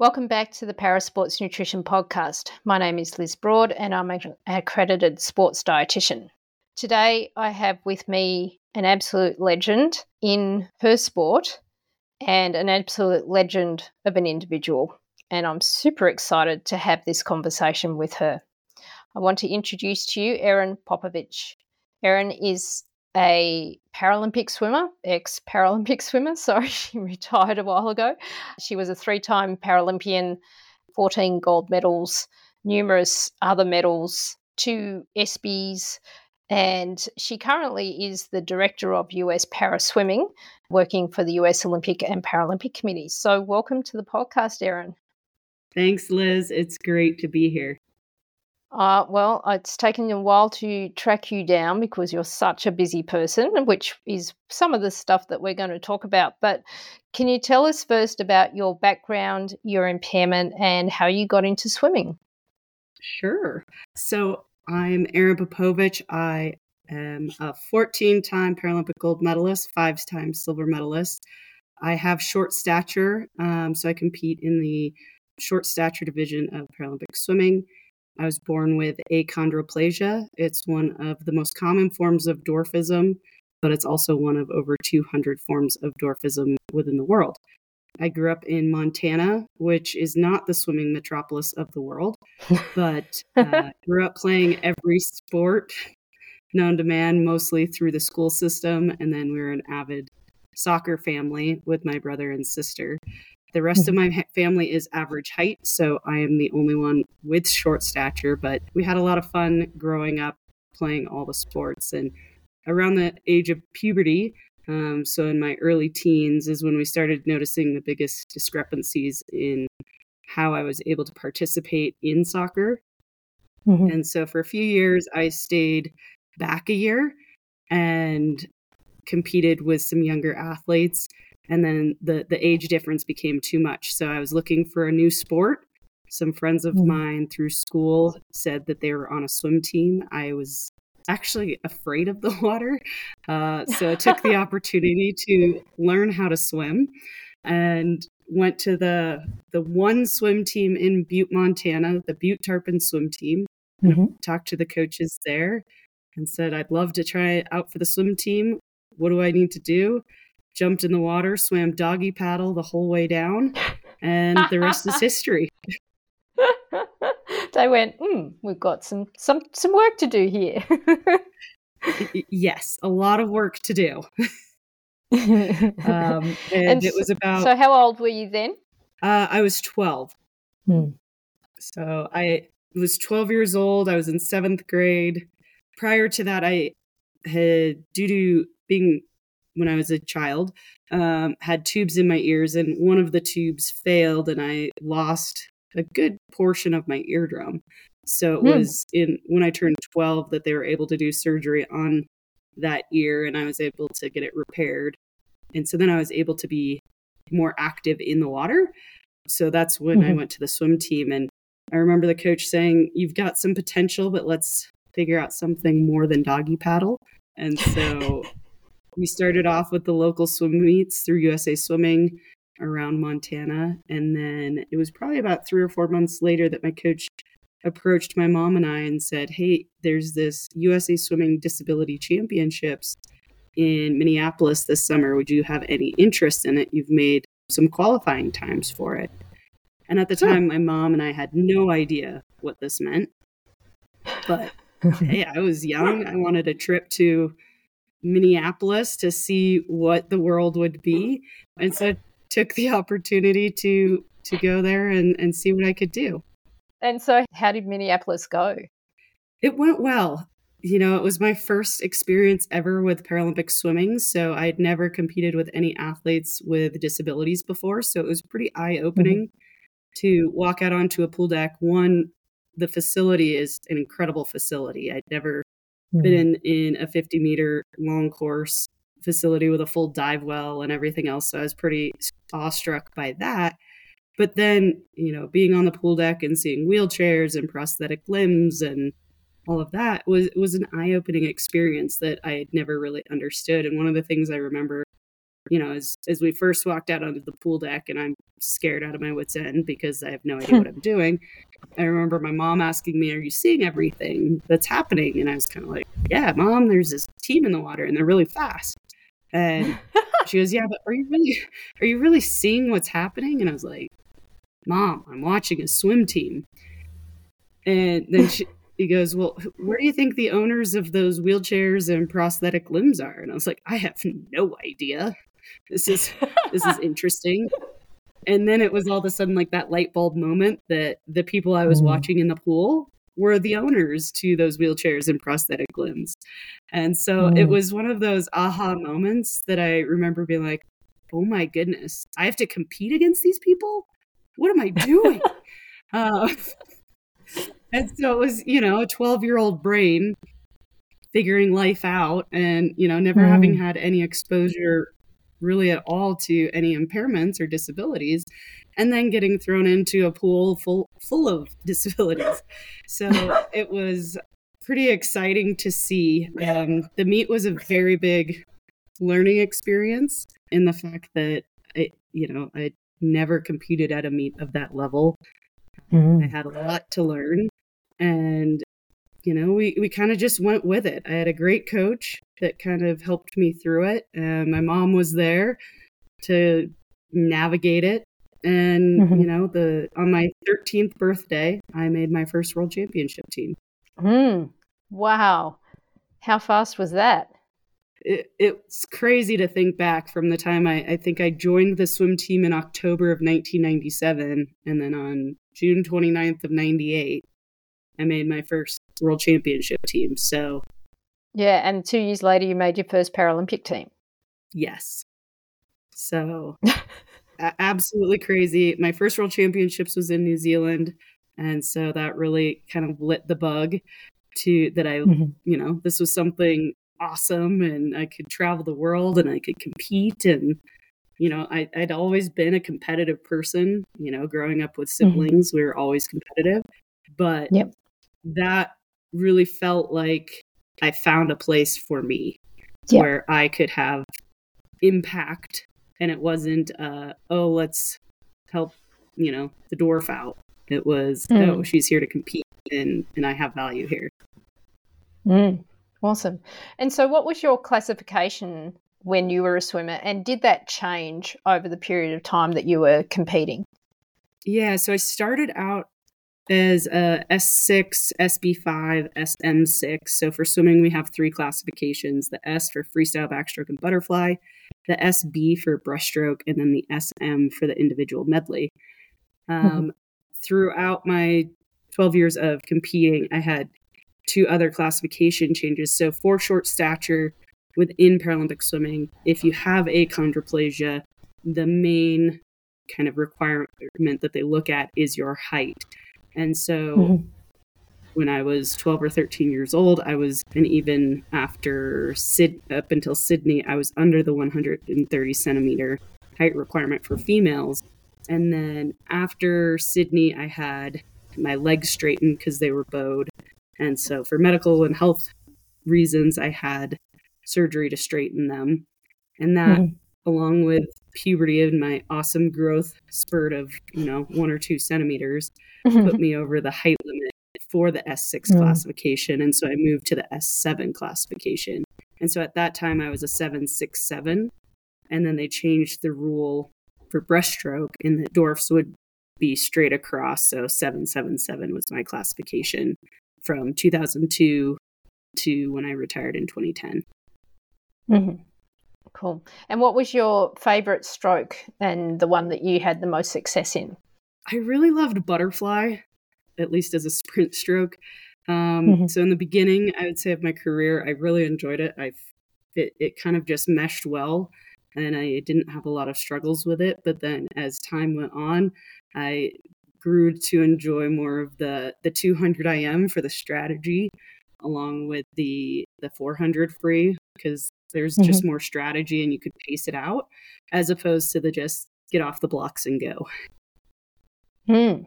Welcome back to the Parasports Nutrition Podcast. My name is Liz Broad and I'm an accredited sports dietitian. Today I have with me an absolute legend in her sport and an absolute legend of an individual. And I'm super excited to have this conversation with her. I want to introduce to you Erin Popovich. Erin is a Paralympic swimmer, ex Paralympic swimmer. Sorry, she retired a while ago. She was a three time Paralympian, 14 gold medals, numerous other medals, two ESPYs, and she currently is the director of US Para Swimming, working for the US Olympic and Paralympic Committee. So, welcome to the podcast, Erin. Thanks, Liz. It's great to be here. Uh, well, it's taken a while to track you down because you're such a busy person, which is some of the stuff that we're going to talk about. But can you tell us first about your background, your impairment, and how you got into swimming? Sure. So I'm Erin Popovich. I am a 14 time Paralympic gold medalist, five time silver medalist. I have short stature, um, so I compete in the short stature division of Paralympic swimming. I was born with achondroplasia. It's one of the most common forms of dwarfism, but it's also one of over 200 forms of dwarfism within the world. I grew up in Montana, which is not the swimming metropolis of the world, but uh, grew up playing every sport known to man, mostly through the school system. And then we were an avid soccer family with my brother and sister. The rest of mm-hmm. my family is average height, so I am the only one with short stature. But we had a lot of fun growing up playing all the sports. And around the age of puberty, um, so in my early teens, is when we started noticing the biggest discrepancies in how I was able to participate in soccer. Mm-hmm. And so for a few years, I stayed back a year and competed with some younger athletes and then the the age difference became too much. So i was looking for a new sport. Some friends of mm. mine through school said that they were on a swim team. I was actually afraid of the water. Uh, so i took the opportunity to learn how to swim and went to the the one swim team in butte montana the butte tarpon swim team. Mm-hmm. talked to the coaches there and said i'd love to try out for the swim team. What do i need to do jumped in the water, swam doggy paddle the whole way down, and the rest is history. they went, hmm, we've got some some some work to do here. yes, a lot of work to do. um, and, and, it was about. So, how old were you then? Uh, I was twelve. Hmm. So I was twelve years old. I was in seventh grade. Prior to that, I had due to being when I was a child, um, had tubes in my ears, and one of the tubes failed, and I lost a good portion of my eardrum. So it mm. was in when I turned 12 that they were able to do surgery on that ear, and I was able to get it repaired. And so then I was able to be more active in the water. So that's when mm-hmm. I went to the swim team. And I remember the coach saying, You've got some potential, but let's figure out something more than doggy paddle. And so we started off with the local swim meets through USA Swimming around Montana. And then it was probably about three or four months later that my coach approached my mom and I and said, Hey, there's this USA Swimming Disability Championships in Minneapolis this summer. Would you have any interest in it? You've made some qualifying times for it. And at the time, my mom and I had no idea what this meant. But hey, I was young. I wanted a trip to Minneapolis to see what the world would be. And so I took the opportunity to to go there and, and see what I could do. And so how did Minneapolis go? It went well. You know, it was my first experience ever with Paralympic swimming. So I'd never competed with any athletes with disabilities before. So it was pretty eye opening mm-hmm. to walk out onto a pool deck. One, the facility is an incredible facility. I'd never mm-hmm. been in, in a 50 meter long course facility with a full dive well and everything else. So I was pretty awestruck by that. But then, you know, being on the pool deck and seeing wheelchairs and prosthetic limbs and all of that was was an eye-opening experience that I had never really understood. And one of the things I remember you know, as as we first walked out onto the pool deck and I'm scared out of my wits end because I have no idea what I'm doing. I remember my mom asking me, "Are you seeing everything that's happening?" And I was kind of like, "Yeah, mom, there's this team in the water and they're really fast." And she goes, "Yeah, but are you really are you really seeing what's happening?" And I was like, "Mom, I'm watching a swim team." And then she he goes, Well, where do you think the owners of those wheelchairs and prosthetic limbs are? And I was like, I have no idea. This is this is interesting. And then it was all of a sudden like that light bulb moment that the people I was mm. watching in the pool were the owners to those wheelchairs and prosthetic limbs. And so mm. it was one of those aha moments that I remember being like, oh my goodness, I have to compete against these people? What am I doing? uh, and so it was, you know, a 12 year old brain figuring life out and, you know, never mm. having had any exposure really at all to any impairments or disabilities and then getting thrown into a pool full full of disabilities. So it was pretty exciting to see um, the meet was a very big learning experience in the fact that I, you know i never competed at a meet of that level. Mm-hmm. i had a lot to learn and you know we, we kind of just went with it. I had a great coach that kind of helped me through it and my mom was there to navigate it and mm-hmm. you know the on my 13th birthday i made my first world championship team mm. wow how fast was that it, it's crazy to think back from the time I, I think I joined the swim team in October of 1997 and then on June 29th of 98 I made my first world championship team. So, yeah, and two years later, you made your first Paralympic team. Yes. So, absolutely crazy. My first world championships was in New Zealand, and so that really kind of lit the bug to that I, mm-hmm. you know, this was something awesome, and I could travel the world and I could compete and you know, I, would always been a competitive person. You know, growing up with mm-hmm. siblings, mm-hmm. we were always competitive. But yep that really felt like I found a place for me yeah. where I could have impact and it wasn't uh oh let's help you know the dwarf out it was mm. oh she's here to compete and and i have value here mm. awesome and so what was your classification when you were a swimmer and did that change over the period of time that you were competing yeah so i started out is a S6, SB5, SM6. So for swimming, we have three classifications the S for freestyle, backstroke, and butterfly, the SB for breaststroke, and then the SM for the individual medley. Um, mm-hmm. Throughout my 12 years of competing, I had two other classification changes. So for short stature within Paralympic swimming, if you have achondroplasia, the main kind of requirement that they look at is your height. And so mm-hmm. when I was 12 or 13 years old, I was, and even after Sid, up until Sydney, I was under the 130 centimeter height requirement for females. And then after Sydney, I had my legs straightened because they were bowed. And so for medical and health reasons, I had surgery to straighten them. And that, mm-hmm. along with puberty and my awesome growth spurt of, you know, one or two centimeters, mm-hmm. put me over the height limit for the S6 mm. classification. And so I moved to the S7 classification. And so at that time, I was a 767. And then they changed the rule for breaststroke, and the dwarfs would be straight across. So 777 was my classification from 2002 to when I retired in 2010. Mm-hmm. Cool. And what was your favorite stroke and the one that you had the most success in? I really loved butterfly, at least as a sprint stroke. Um, mm-hmm. So in the beginning, I would say of my career, I really enjoyed it. I it, it kind of just meshed well, and I didn't have a lot of struggles with it. But then as time went on, I grew to enjoy more of the the 200 IM for the strategy, along with the the 400 free because there's mm-hmm. just more strategy and you could pace it out as opposed to the just get off the blocks and go. Hmm.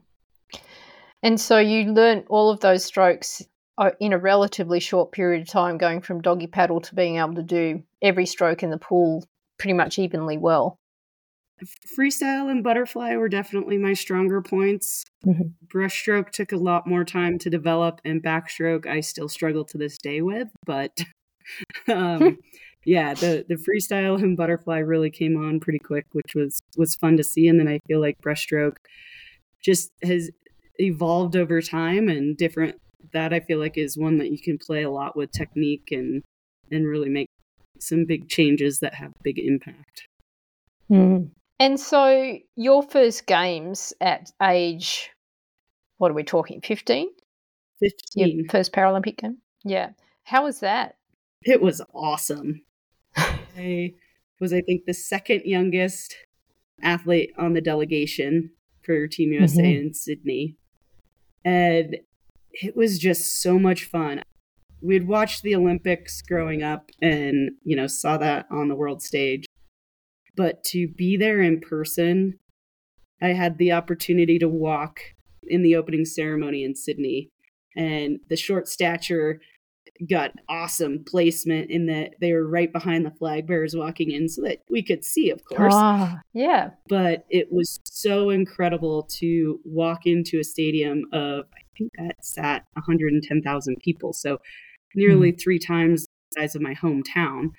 And so you learn all of those strokes uh, in a relatively short period of time, going from doggy paddle to being able to do every stroke in the pool pretty much evenly well. Freestyle and butterfly were definitely my stronger points. Mm-hmm. Breaststroke took a lot more time to develop, and backstroke I still struggle to this day with. But um, yeah, the the freestyle and butterfly really came on pretty quick, which was was fun to see. And then I feel like breaststroke just has evolved over time and different. That I feel like is one that you can play a lot with technique and and really make some big changes that have big impact. Mm. And so your first games at age, what are we talking, 15? 15. Your first Paralympic game? Yeah. How was that? It was awesome. I was, I think, the second youngest athlete on the delegation for Team USA mm-hmm. in Sydney. And it was just so much fun. We'd watched the Olympics growing up and, you know, saw that on the world stage but to be there in person, I had the opportunity to walk in the opening ceremony in Sydney, and the short stature got awesome placement in that they were right behind the flag bearers walking in so that we could see of course. Ah, yeah. But it was so incredible to walk into a stadium of i think that sat 110000 people so nearly mm. three times the size of my hometown.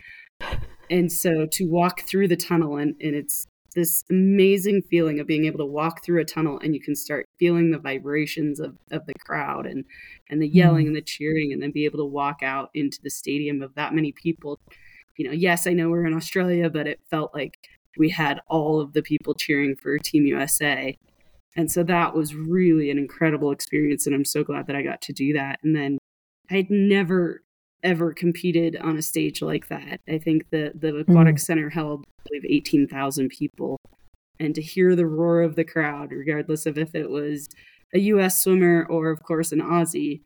And so to walk through the tunnel and, and it's this amazing feeling of being able to walk through a tunnel and you can start feeling the vibrations of, of the crowd and and the yelling mm. and the cheering and then be able to walk out into the stadium of that many people. You know yes i know we're in australia but it felt like we had all of the people cheering for team usa and so that was really an incredible experience and i'm so glad that i got to do that. And then i'd never ever competed on a stage like that. I think the the aquatic mm. center held I believe 18,000 people and to hear the roar of the crowd regardless of if it was a US swimmer or of course an Aussie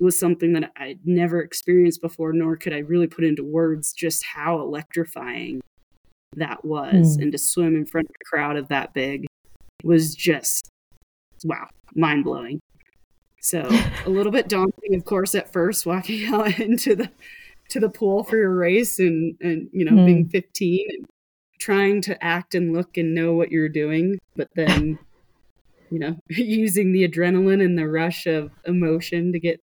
was something that I'd never experienced before nor could I really put into words just how electrifying that was mm. and to swim in front of a crowd of that big was just wow, mind-blowing. So a little bit daunting, of course, at first walking out into the to the pool for your race and and you know mm. being 15 and trying to act and look and know what you're doing, but then you know using the adrenaline and the rush of emotion to get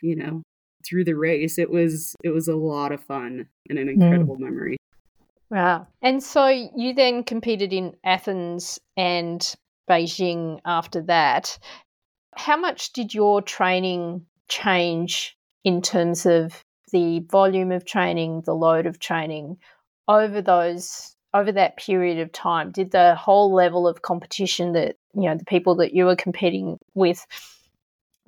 you know through the race. It was it was a lot of fun and an incredible mm. memory. Wow. And so you then competed in Athens and Beijing after that. How much did your training change in terms of the volume of training, the load of training over those over that period of time? Did the whole level of competition that you know the people that you were competing with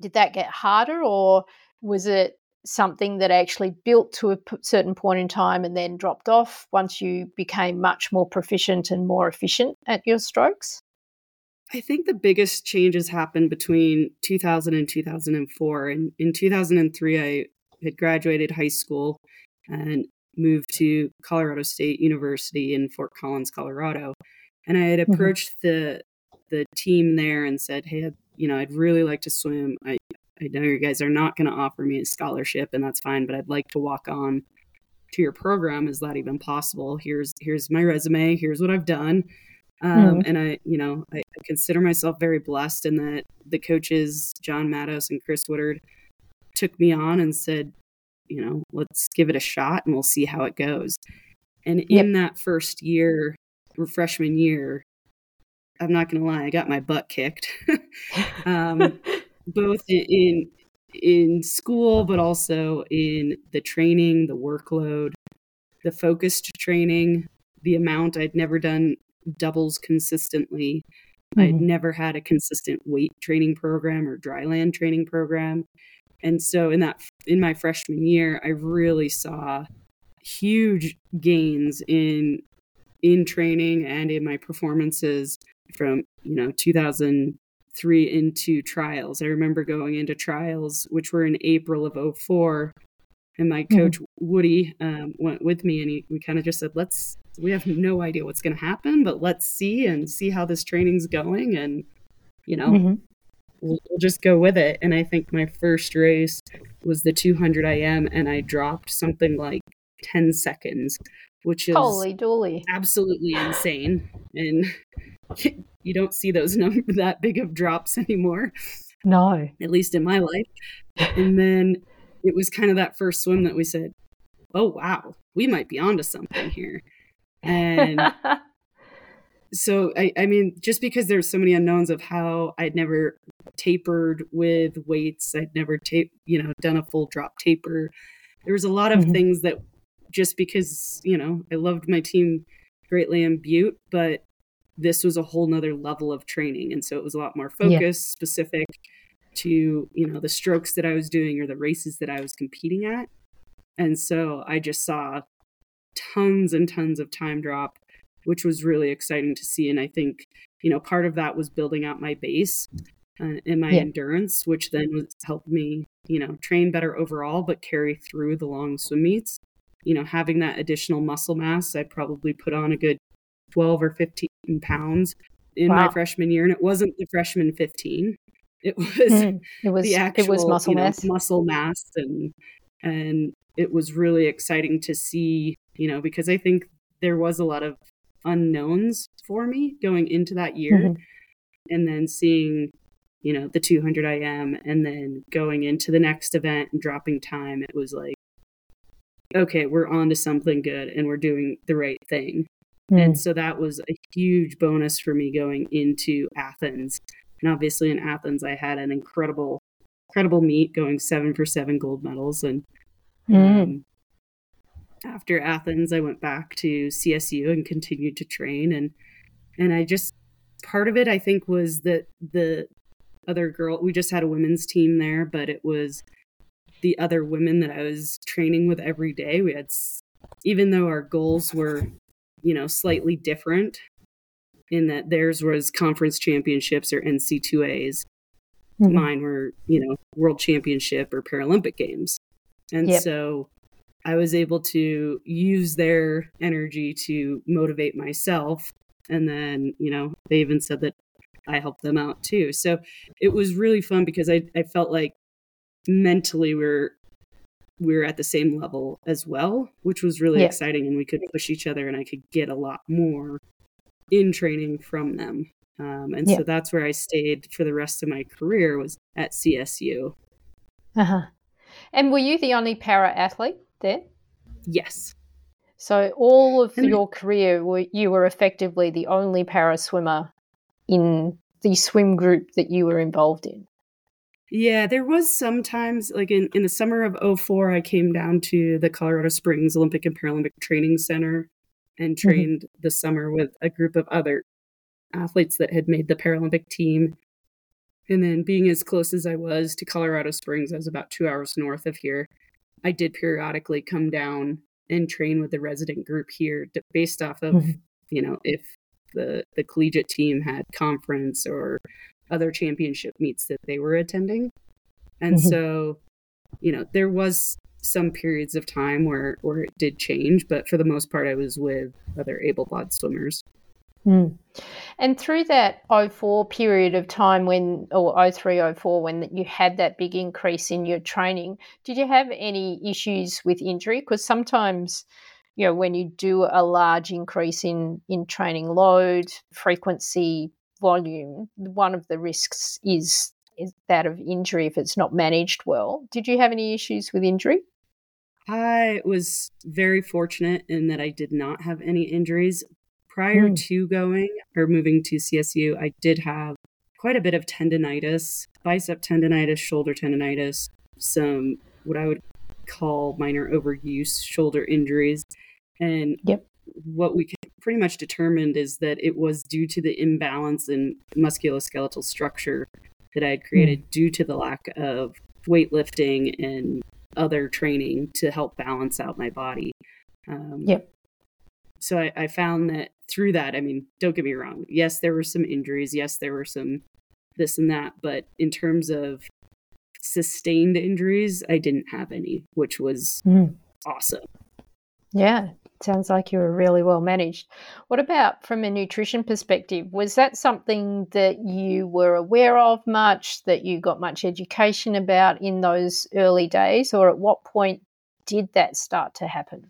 did that get harder or was it something that actually built to a certain point in time and then dropped off once you became much more proficient and more efficient at your strokes? I think the biggest changes happened between 2000 and 2004. And in 2003, I had graduated high school and moved to Colorado State University in Fort Collins, Colorado. And I had mm-hmm. approached mm-hmm. the the team there and said, "Hey, you know, I'd really like to swim. I I know you guys are not going to offer me a scholarship, and that's fine, but I'd like to walk on to your program. Is that even possible? Here's here's my resume. Here's what I've done." Um, mm. And I, you know, I, I, consider myself very blessed in that the coaches, John Matos and Chris Woodard, took me on and said, you know, let's give it a shot and we'll see how it goes. And yep. in that first year, freshman year, I'm not going to lie, I got my butt kicked, um, both in in school, but also in the training, the workload, the focused training, the amount I'd never done doubles consistently. Mm-hmm. I'd never had a consistent weight training program or dryland training program. And so in that in my freshman year, I really saw huge gains in in training and in my performances from, you know, 2003 into trials. I remember going into trials which were in April of 04 and my mm-hmm. coach mm-hmm. Woody um, went with me and he, we kind of just said let's we have no idea what's going to happen, but let's see and see how this training's going. And, you know, mm-hmm. we'll, we'll, just go with it. And I think my first race was the 200 IM, and I dropped something like 10 seconds which is holy dooly, absolutely insane. And you don't see those number that big of drops anymore. No, at least in my life. And then it was kind of that first swim that we said, "Oh wow, we might be onto something here." And so I, I mean, just because there's so many unknowns of how I'd never tapered with weights, I'd never tape, you know, done a full drop taper. There was a lot of mm-hmm. things that just because, you know, I loved my team greatly in Butte, but this was a whole nother level of training. And so it was a lot more focused, yeah. specific to, you know, the strokes that I was doing or the races that I was competing at. And so I just saw tons and tons of time drop, which was really exciting to see. And I think, you know, part of that was building out my base uh, and my yeah. endurance, which then was helped me, you know, train better overall, but carry through the long swim meets. You know, having that additional muscle mass, I probably put on a good 12 or 15 pounds in wow. my freshman year. And it wasn't the freshman 15. It was, mm, it was the actual it was muscle you know, mass. muscle mass and and it was really exciting to see, you know, because I think there was a lot of unknowns for me going into that year. Mm-hmm. And then seeing, you know, the 200 IM and then going into the next event and dropping time, it was like, okay, we're on to something good and we're doing the right thing. Mm. And so that was a huge bonus for me going into Athens. And obviously in Athens, I had an incredible, incredible meet going seven for seven gold medals. And mm. um, after Athens, I went back to CSU and continued to train. And, and I just, part of it, I think, was that the other girl, we just had a women's team there, but it was the other women that I was training with every day. We had, even though our goals were you know, slightly different in that theirs was conference championships or NC2As. Mm-hmm. Mine were, you know, world championship or Paralympic games. And yep. so I was able to use their energy to motivate myself. And then, you know, they even said that I helped them out too. So it was really fun because I, I felt like mentally we we're we were at the same level as well, which was really yeah. exciting. And we could push each other, and I could get a lot more in training from them. Um, and yeah. so that's where I stayed for the rest of my career was at CSU. Uh huh. And were you the only para athlete there? Yes. So all of your career, you were effectively the only para swimmer in the swim group that you were involved in. Yeah, there was sometimes like in, in the summer of 04, I came down to the Colorado Springs Olympic and Paralympic Training Center and mm-hmm. trained mm-hmm. the summer with a group of other athletes that had made the Paralympic team. And then being as close as I was to Colorado Springs, I was about two hours north of here. I did periodically come down and train with the resident group here based off of, mm-hmm. you know, if the the collegiate team had conference or other championship meets that they were attending. And mm-hmm. so, you know, there was some periods of time where where it did change, but for the most part I was with other able-bodied swimmers. Mm. And through that 04 period of time when, or 03, 04, when you had that big increase in your training, did you have any issues with injury? Because sometimes, you know, when you do a large increase in, in training load, frequency, volume, one of the risks is, is that of injury if it's not managed well. Did you have any issues with injury? I was very fortunate in that I did not have any injuries. Prior mm. to going or moving to CSU, I did have quite a bit of tendonitis, bicep tendonitis, shoulder tendonitis, some what I would call minor overuse shoulder injuries. And yep what we pretty much determined is that it was due to the imbalance in musculoskeletal structure that I had created mm. due to the lack of weightlifting and other training to help balance out my body. Um, yep. So I, I found that through that, I mean, don't get me wrong. Yes, there were some injuries. Yes, there were some this and that. But in terms of sustained injuries, I didn't have any, which was mm. awesome. Yeah, sounds like you were really well managed. What about from a nutrition perspective? Was that something that you were aware of much, that you got much education about in those early days, or at what point did that start to happen?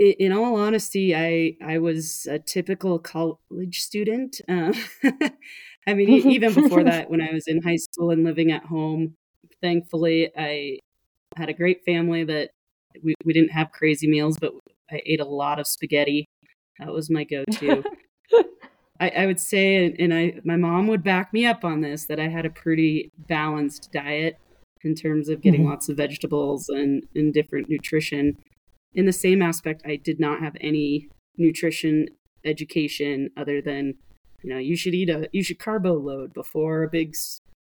In all honesty, I I was a typical college student. Uh, I mean, even before that, when I was in high school and living at home, thankfully, I had a great family that we, we didn't have crazy meals, but I ate a lot of spaghetti. That was my go-to. I, I, would say, and, I my mom would back me up on this, that I had a pretty balanced diet in terms of getting mm-hmm. lots of vegetables and, and different nutrition. In the same aspect, I did not have any nutrition education other than, you know, you should eat a, you should carbo load before a big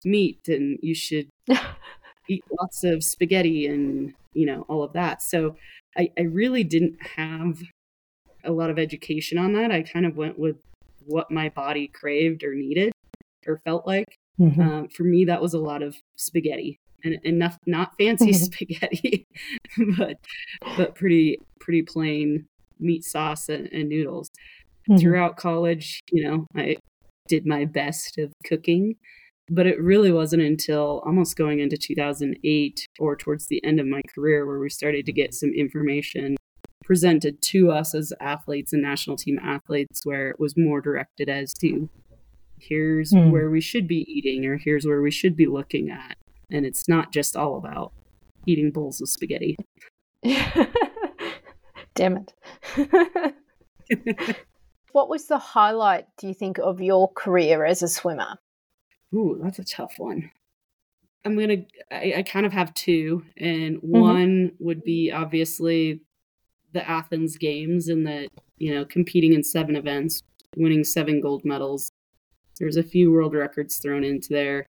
meat and you should eat lots of spaghetti and, you know, all of that. So I, I really didn't have a lot of education on that. I kind of went with what my body craved or needed or felt like. Mm-hmm. Um, for me, that was a lot of spaghetti and, and not, fancy mm-hmm. spaghetti, but but pretty pretty plain meat sauce and, and noodles. Mm-hmm. Throughout college, you know, I did my best of cooking, but it really wasn't until almost going into 2008 or towards the end of my career where we started to get some information presented to us as athletes and national team athletes where it was more directed as to here's mm. where we should be eating or here's where we should be looking at and it's not just all about eating bowls of spaghetti. Damn it. what was the highlight, do you think, of your career as a swimmer? Ooh, that's a tough one. I'm gonna. I, I kind of have two, and mm-hmm. one would be obviously the Athens Games, and that you know competing in seven events, winning seven gold medals. There's a few world records thrown into there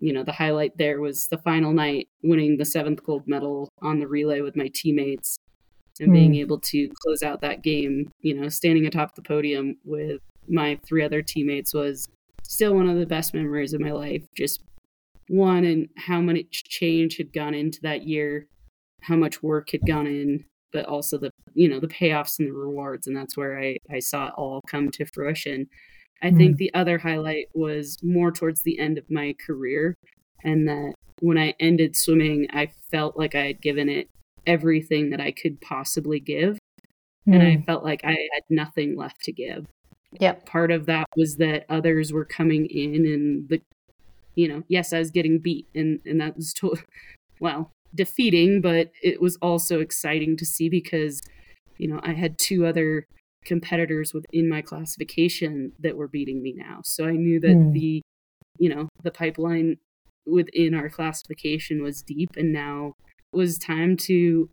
you know, the highlight there was the final night winning the seventh gold medal on the relay with my teammates and mm. being hmm. able to close out that game, you know, standing atop the podium with my three other teammates was still one of the best memories of my life. Just one, and how much change had gone into that year, how much work had gone in, but also the, you know, the payoffs and the rewards. And that's where I, I saw it all come to fruition. I think mm. the other highlight was more towards the end of my career, and that when I ended swimming, I felt like I had given it everything that I could possibly give. Mm. And I mm. felt like I had nothing left to give. Yeah. Part of that was that others were coming in and the you know, yes, I was getting beat and and that was to- well, defeating, but it was also exciting to see because you know, I had two other competitors within my classification that were beating me now. So I knew that mm. the, you know, the pipeline within our classification was deep and now it was time to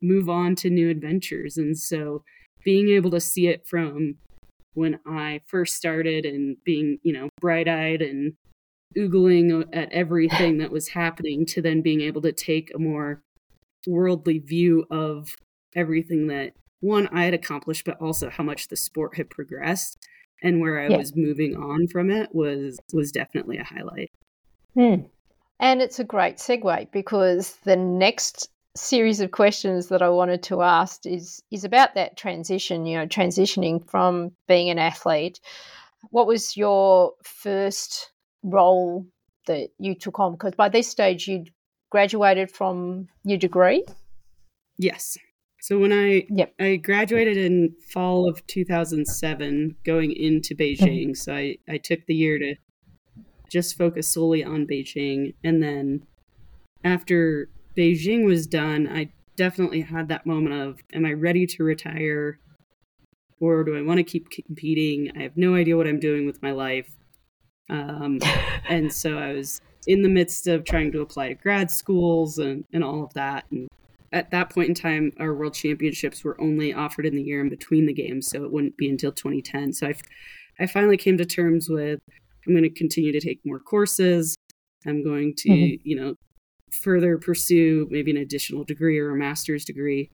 move on to new adventures. And so being able to see it from when I first started and being, you know, bright eyed and oogling at everything that was happening to then being able to take a more worldly view of everything that one I had accomplished, but also how much the sport had progressed and where I yeah. was moving on from it was was definitely a highlight. Hmm. And it's a great segue because the next series of questions that I wanted to ask is is about that transition, you know, transitioning from being an athlete. What was your first role that you took on? Because by this stage you'd graduated from your degree. Yes. So when I yep. I graduated in fall of 2007 going into Beijing. Mm-hmm. So I I took the year to just focus solely on Beijing and then after Beijing was done, I definitely had that moment of am I ready to retire or do I want to keep competing? I have no idea what I'm doing with my life. Um, and so I was in the midst of trying to apply to grad schools and, and all of that. And at that point in time, our world championships were only offered in the year in between the games, so it wouldn't be until 2010. So I, I finally came to terms with I'm going to continue to take more courses. I'm going to, mm-hmm. you know, further pursue maybe an additional degree or a master's degree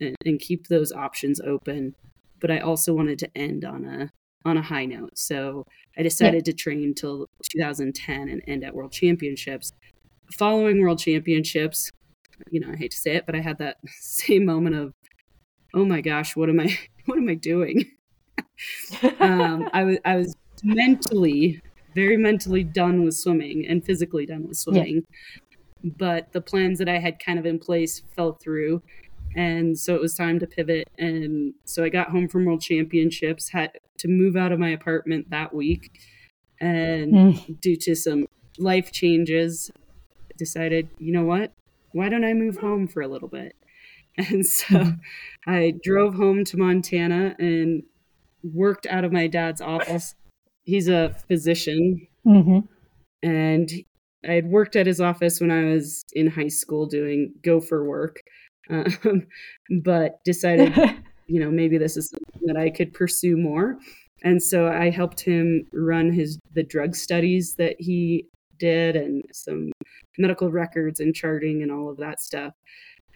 and, and keep those options open. But I also wanted to end on a on a high note. So I decided yeah. to train until 2010 and end at World Championships. Following World Championships, you know, I hate to say it, but I had that same moment of, oh my gosh, what am I, what am I doing? um, I was, I was mentally, very mentally done with swimming and physically done with swimming. Yeah. But the plans that I had kind of in place fell through. And so it was time to pivot. And so I got home from World Championships, had to move out of my apartment that week. And mm. due to some life changes, decided, you know what? Why don't I move home for a little bit? And so mm. I drove home to Montana and worked out of my dad's office. He's a physician. Mm-hmm. And I had worked at his office when I was in high school doing gopher work, um, but decided, you know, maybe this is something that I could pursue more. And so I helped him run his the drug studies that he did and some medical records and charting and all of that stuff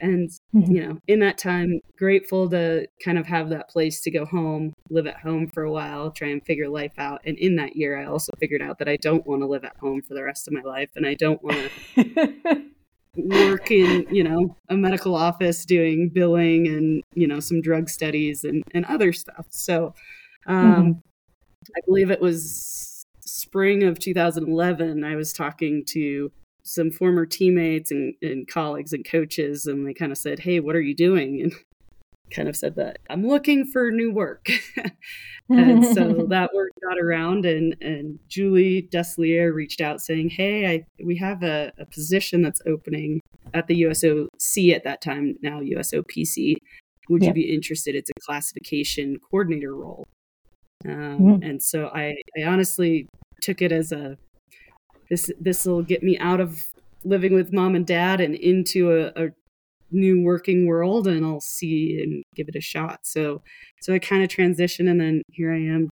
and mm-hmm. you know in that time grateful to kind of have that place to go home live at home for a while try and figure life out and in that year i also figured out that i don't want to live at home for the rest of my life and i don't want to work in you know a medical office doing billing and you know some drug studies and, and other stuff so um, mm-hmm. i believe it was spring of 2011 i was talking to some former teammates and, and colleagues and coaches, and they kind of said, Hey, what are you doing? And kind of said that I'm looking for new work. and so that work got around and, and Julie Dussliere reached out saying, Hey, I, we have a, a position that's opening at the USOC at that time, now USOPC. Would yep. you be interested? It's a classification coordinator role. Um, mm. And so I, I honestly took it as a this this will get me out of living with mom and dad and into a, a new working world and I'll see and give it a shot. So so I kind of transition and then here I am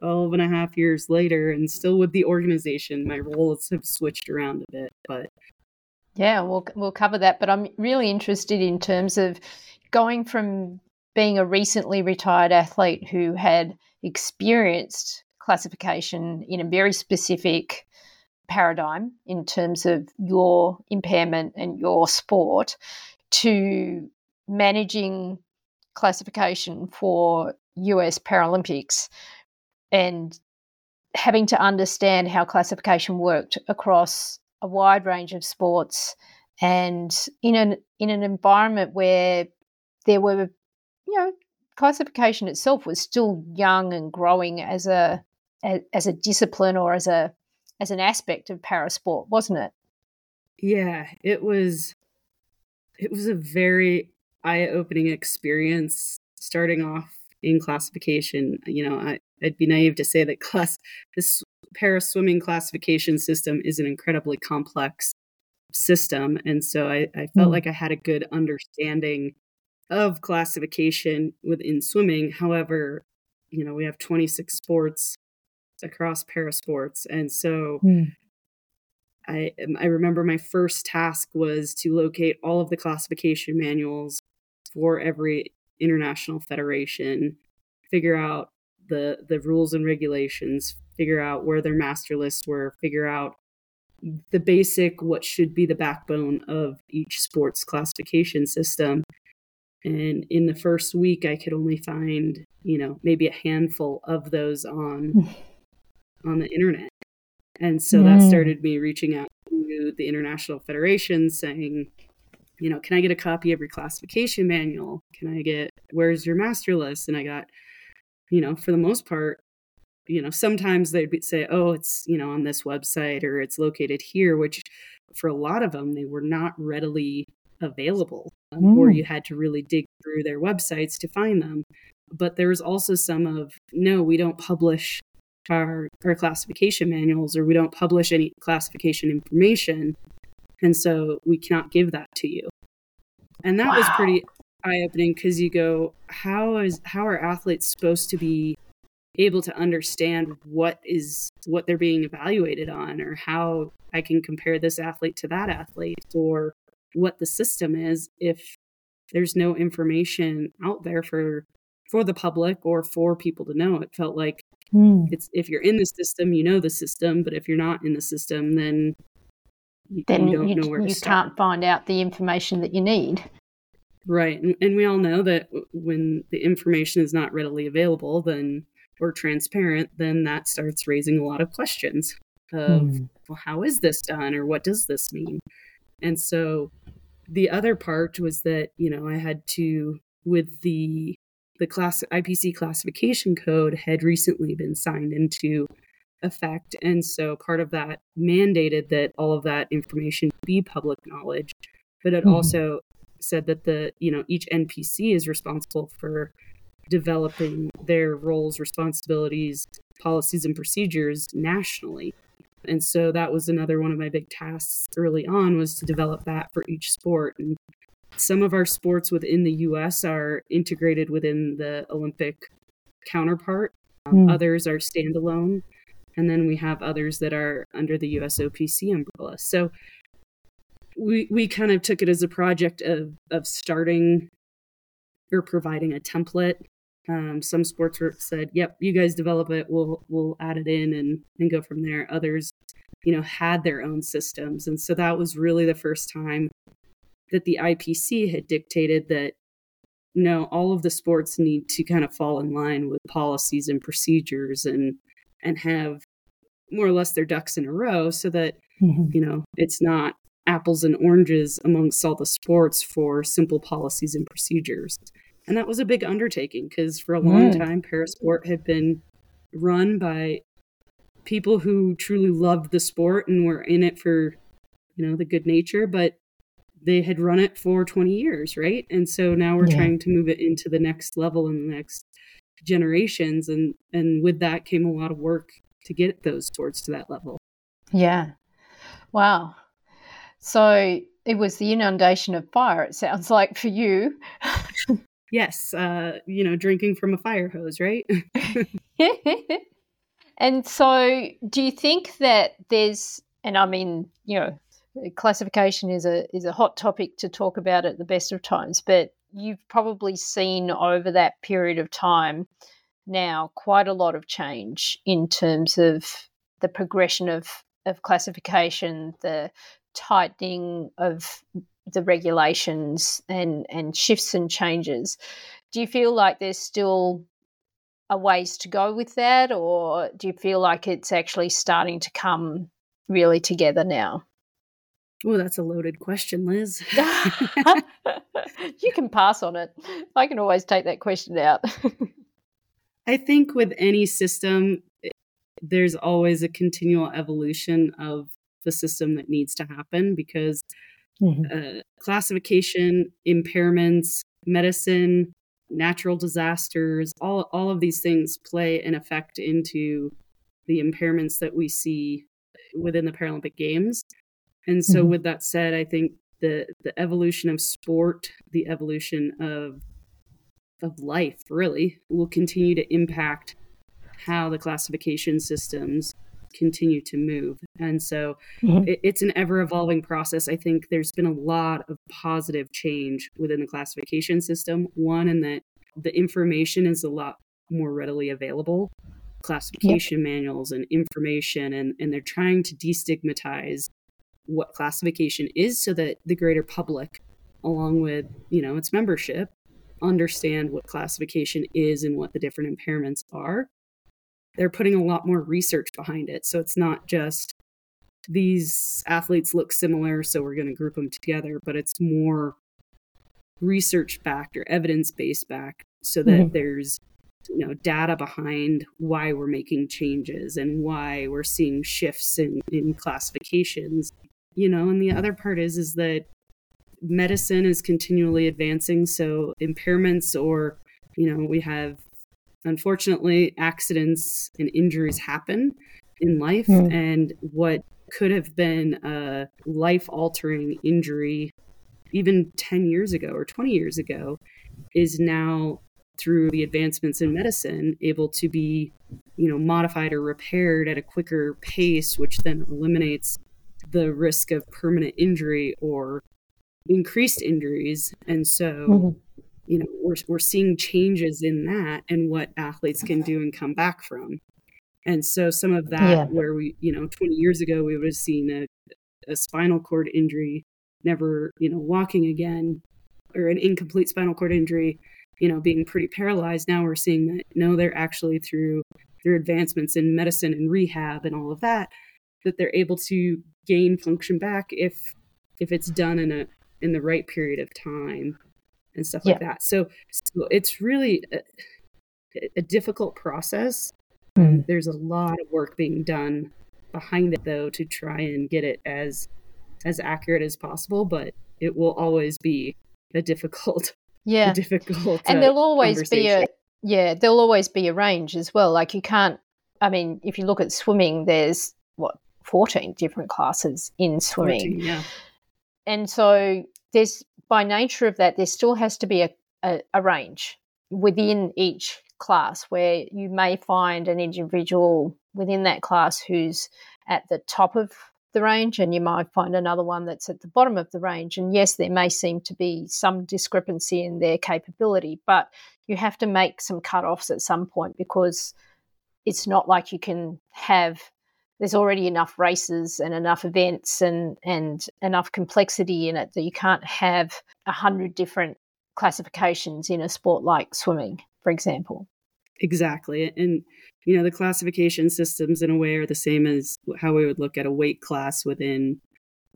12 and a half years later and still with the organization. My roles have switched around a bit, but yeah, we'll we'll cover that, but I'm really interested in terms of going from being a recently retired athlete who had experienced classification in a very specific paradigm in terms of your impairment and your sport to managing classification for US Paralympics and having to understand how classification worked across a wide range of sports and in an in an environment where there were you know classification itself was still young and growing as a as a discipline or as a as an aspect of parasport, wasn't it? Yeah, it was it was a very eye-opening experience starting off in classification. You know, I, would be naive to say that class this para swimming classification system is an incredibly complex system, and so I, I felt mm. like I had a good understanding of classification within swimming. However, you know, we have 26 sports across parasports. And so mm. I I remember my first task was to locate all of the classification manuals for every international federation, figure out the the rules and regulations, figure out where their master lists were, figure out the basic what should be the backbone of each sports classification system. And in the first week I could only find, you know, maybe a handful of those on on the internet. And so mm. that started me reaching out to the international federation saying, you know, can I get a copy of your classification manual? Can I get, where's your master list? And I got, you know, for the most part, you know, sometimes they'd say, oh, it's, you know, on this website or it's located here, which for a lot of them, they were not readily available um, mm. or you had to really dig through their websites to find them. But there was also some of, no, we don't publish our, our classification manuals or we don't publish any classification information. And so we cannot give that to you. And that wow. was pretty eye opening because you go, how is how are athletes supposed to be able to understand what is what they're being evaluated on or how I can compare this athlete to that athlete or what the system is if there's no information out there for for the public or for people to know. It felt like mm. it's if you're in the system, you know the system, but if you're not in the system, then you, then you don't you, you can't find out the information that you need. Right, and, and we all know that when the information is not readily available, then or transparent, then that starts raising a lot of questions of, mm. well, how is this done, or what does this mean? And so the other part was that, you know, I had to, with the the class IPC classification code had recently been signed into effect. And so part of that mandated that all of that information be public knowledge. But it mm-hmm. also said that the, you know, each NPC is responsible for developing their roles, responsibilities, policies, and procedures nationally. And so that was another one of my big tasks early on was to develop that for each sport. And some of our sports within the US are integrated within the Olympic counterpart. Um, mm. Others are standalone. And then we have others that are under the USOPC umbrella. So we, we kind of took it as a project of, of starting or providing a template. Um, some sports said, "Yep, you guys develop it. We'll we'll add it in and and go from there." Others, you know, had their own systems, and so that was really the first time that the IPC had dictated that no, all of the sports need to kind of fall in line with policies and procedures and and have more or less their ducks in a row so that mm-hmm. you know it's not apples and oranges amongst all the sports for simple policies and procedures. And that was a big undertaking because for a long mm. time parasport had been run by people who truly loved the sport and were in it for you know the good nature but they had run it for 20 years, right? And so now we're yeah. trying to move it into the next level and the next generations and and with that came a lot of work to get those sports to that level. Yeah. Wow. So it was the inundation of fire it sounds like for you. yes, uh, you know, drinking from a fire hose, right? and so do you think that there's and I mean, you know, classification is a is a hot topic to talk about at the best of times, but you've probably seen over that period of time now quite a lot of change in terms of the progression of of classification, the tightening of the regulations and and shifts and changes. Do you feel like there's still a ways to go with that or do you feel like it's actually starting to come really together now? Oh, that's a loaded question, Liz. you can pass on it. I can always take that question out. I think with any system, eh, there's always a continual evolution of the system that needs to happen because mm-hmm. uh, classification, impairments, medicine, natural disasters, all, all of these things play an effect into the impairments that we see within the Paralympic Games. And so, mm-hmm. with that said, I think the the evolution of sport, the evolution of of life, really, will continue to impact how the classification systems continue to move. And so, mm-hmm. it, it's an ever evolving process. I think there's been a lot of positive change within the classification system. One, in that the information is a lot more readily available classification yep. manuals and information and, and they're trying to destigmatize what classification is so that the greater public along with you know its membership understand what classification is and what the different impairments are. They're putting a lot more research behind it. So it's not just these athletes look similar so we're going to group them together but it's more research backed or evidence based back so that mm-hmm. there's you know data behind why we're making changes and why we're seeing shifts in in classifications you know and the other part is is that medicine is continually advancing so impairments or you know we have unfortunately accidents and injuries happen in life mm. and what could have been a life altering injury even 10 years ago or 20 years ago is now through the advancements in medicine able to be you know modified or repaired at a quicker pace which then eliminates the risk of permanent injury or increased injuries. And so, mm-hmm. you know, we're, we're seeing changes in that and what athletes can do and come back from. And so, some of that, yeah. where we, you know, 20 years ago, we would have seen a, a spinal cord injury, never, you know, walking again, or an incomplete spinal cord injury, you know, being pretty paralyzed. Now we're seeing that, no, they're actually through through advancements in medicine and rehab and all of that, that they're able to gain function back if if it's done in a in the right period of time and stuff like that. So, so it's really a, a difficult process. Mm. There's a lot of work being done behind it though to try and get it as as accurate as possible, but it will always be a difficult yeah a difficult and there'll always be a yeah there'll always be a range as well like you can't i mean if you look at swimming there's what 14 different classes in swimming 14, yeah and so there's by nature of that there still has to be a, a, a range within each class where you may find an individual within that class who's at the top of the range and you might find another one that's at the bottom of the range. And yes, there may seem to be some discrepancy in their capability, but you have to make some cut-offs at some point because it's not like you can have there's already enough races and enough events and and enough complexity in it that you can't have a hundred different classifications in a sport like swimming, for example. Exactly. And you know, the classification systems in a way are the same as how we would look at a weight class within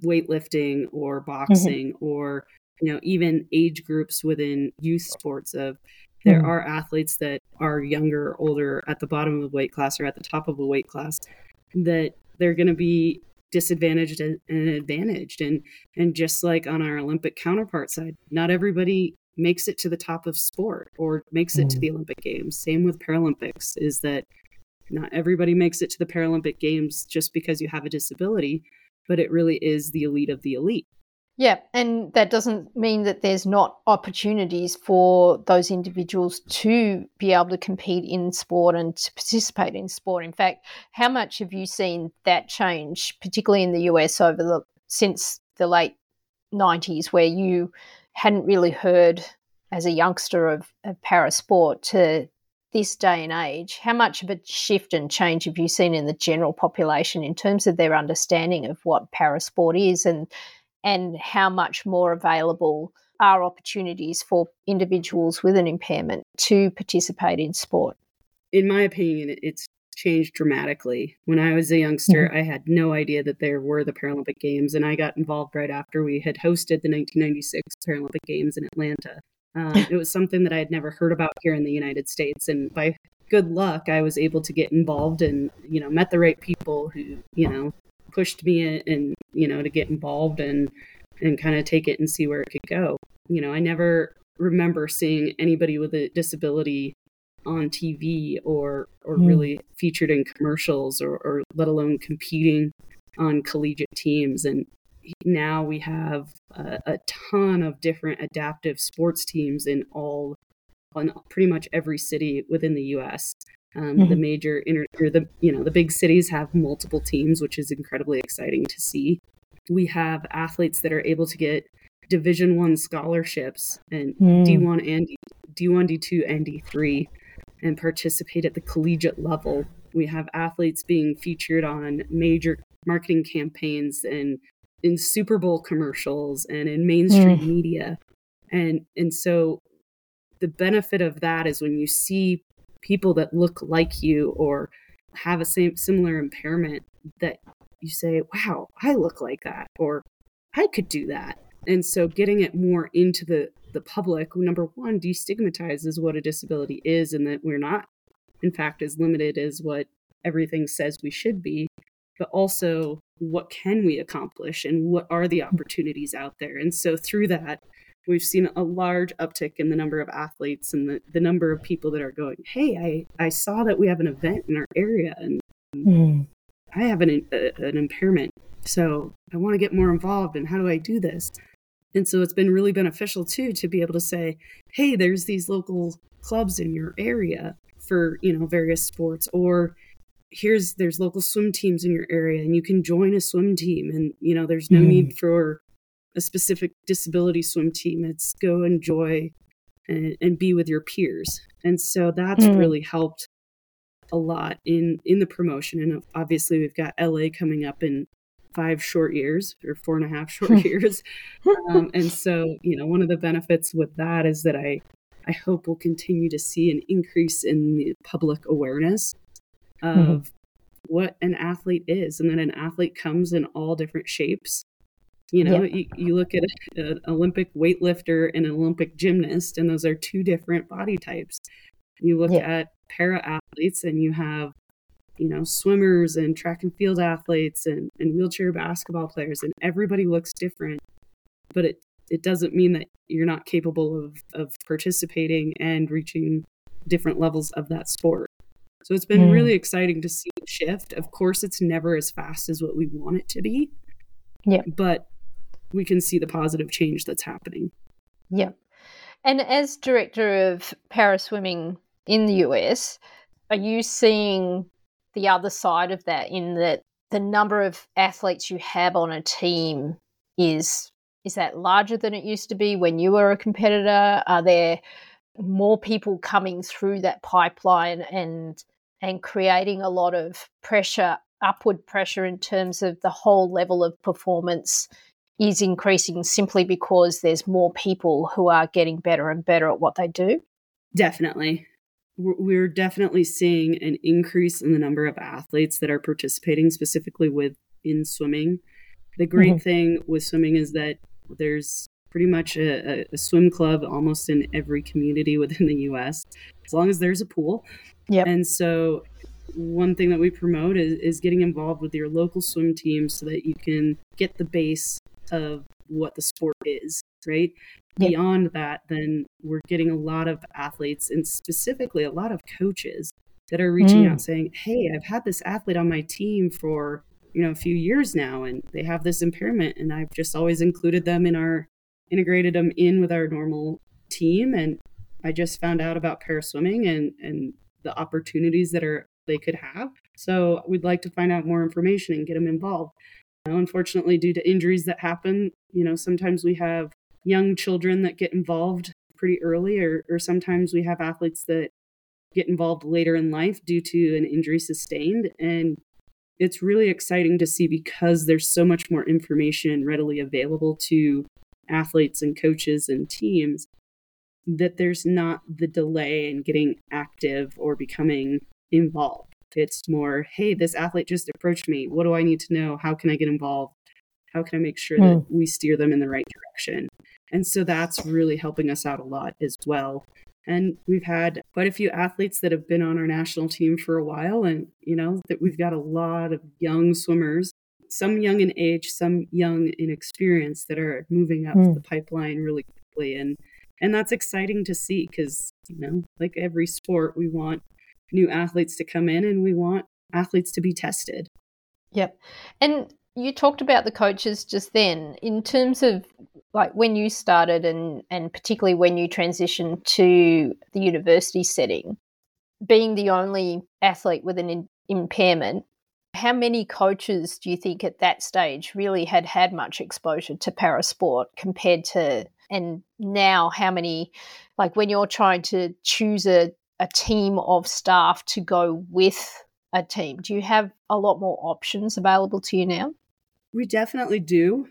weightlifting or mm-hmm. boxing mm-hmm. or you know, even age groups within youth sports of there mm-hmm. are athletes that are younger or older at the bottom of the weight class or at the top of a weight class that they're going to be disadvantaged and, and advantaged and and just like on our olympic counterpart side not everybody makes it to the top of sport or makes it mm. to the Olympic Games. Same with Paralympics, is that not everybody makes it to the Paralympic Games just because you have a disability, but it really is the elite of the elite. Yeah, and that doesn't mean that there's not opportunities for those individuals to be able to compete in sport and to participate in sport. In fact, how much have you seen that change, particularly in the US over the since the late 90s, where you hadn't really heard as a youngster of, of para sport to this day and age, how much of a shift and change have you seen in the general population in terms of their understanding of what para sport is and and how much more available are opportunities for individuals with an impairment to participate in sport? In my opinion, it's changed dramatically. When I was a youngster, mm-hmm. I had no idea that there were the Paralympic Games, and I got involved right after we had hosted the 1996 Paralympic Games in Atlanta. Um, it was something that I had never heard about here in the United States, and by good luck, I was able to get involved and you know met the right people who you know pushed me and you know to get involved and and kind of take it and see where it could go. You know, I never remember seeing anybody with a disability on TV or or mm. really featured in commercials or, or let alone competing on collegiate teams. And now we have a, a ton of different adaptive sports teams in all on pretty much every city within the U.S. Um, mm-hmm. The major inter, or the you know the big cities have multiple teams, which is incredibly exciting to see. We have athletes that are able to get Division One scholarships and mm. D1 and D1, D2, and D3 and participate at the collegiate level. We have athletes being featured on major marketing campaigns and in Super Bowl commercials and in mainstream mm. media. And and so the benefit of that is when you see people that look like you or have a same similar impairment that you say, "Wow, I look like that," or "I could do that." And so getting it more into the the public, number one, destigmatizes what a disability is and that we're not, in fact, as limited as what everything says we should be, but also what can we accomplish and what are the opportunities out there. And so through that, we've seen a large uptick in the number of athletes and the, the number of people that are going, hey, I, I saw that we have an event in our area and mm. I have an, a, an impairment. So I want to get more involved. And how do I do this? And so it's been really beneficial too to be able to say, hey, there's these local clubs in your area for, you know, various sports or here's there's local swim teams in your area and you can join a swim team and you know there's no mm. need for a specific disability swim team it's go enjoy and, and be with your peers and so that's mm. really helped a lot in in the promotion and obviously we've got la coming up in five short years or four and a half short years. Um, and so, you know, one of the benefits with that is that I, I hope we'll continue to see an increase in the public awareness of mm-hmm. what an athlete is, and that an athlete comes in all different shapes You know, you, you, look at an Olympic weightlifter and an Olympic gymnast, and those are two different body types. You look at para athletes, and you have, you know, swimmers and track and field athletes and, and wheelchair basketball players, and everybody looks different. But it it doesn't mean that you're not capable of of participating and reaching different levels of that sport. So it's been mm. really exciting to see the shift. Of course, it's never as fast as what we want it to be. Yeah. But we can see the positive change that's happening. Yeah. And as director of para swimming in the US, are you seeing the other side of that in that the number of athletes you have on a team is is that larger than it used to be when you were a competitor? Are there more people coming through that pipeline and and creating a lot of pressure, upward pressure in terms of the whole level of performance is increasing simply because there's more people who are getting better and better at what they do? Definitely. We're definitely seeing an increase in the number of athletes that are participating specifically with in swimming. The great mm-hmm. thing with swimming is that there's pretty much a, a, swim club almost in every community within the US, as long as there's a pool. Yep. And so, one thing that we promote is, is getting involved with your local swim team so that you can get the base of what the sport is, right? Yep. Beyond that, then we're getting a lot of athletes and specifically a lot of coaches that are reaching mm. out saying, Hey, I've had this athlete on my team for you know a few years now and they have this impairment and i've just always included them in our integrated them in with our normal team and i just found out about para swimming and and the opportunities that are they could have so we'd like to find out more information and get them involved unfortunately due to injuries that happen you know sometimes we have young children that get involved pretty early or, or sometimes we have athletes that get involved later in life due to an injury sustained and it's really exciting to see because there's so much more information readily available to athletes and coaches and teams that there's not the delay in getting active or becoming involved. It's more, hey, this athlete just approached me. What do I need to know? How can I get involved? How can I make sure that hmm. we steer them in the right direction? And so that's really helping us out a lot as well. And we've had quite a few athletes that have been on our national team for a while. And, you know, that we've got a lot of young swimmers, some young in age, some young in experience that are moving up mm. the pipeline really quickly. And, and that's exciting to see because, you know, like every sport, we want new athletes to come in and we want athletes to be tested. Yep. And you talked about the coaches just then in terms of like when you started and and particularly when you transitioned to the university setting being the only athlete with an in- impairment how many coaches do you think at that stage really had had much exposure to parasport compared to and now how many like when you're trying to choose a, a team of staff to go with a team do you have a lot more options available to you now we definitely do.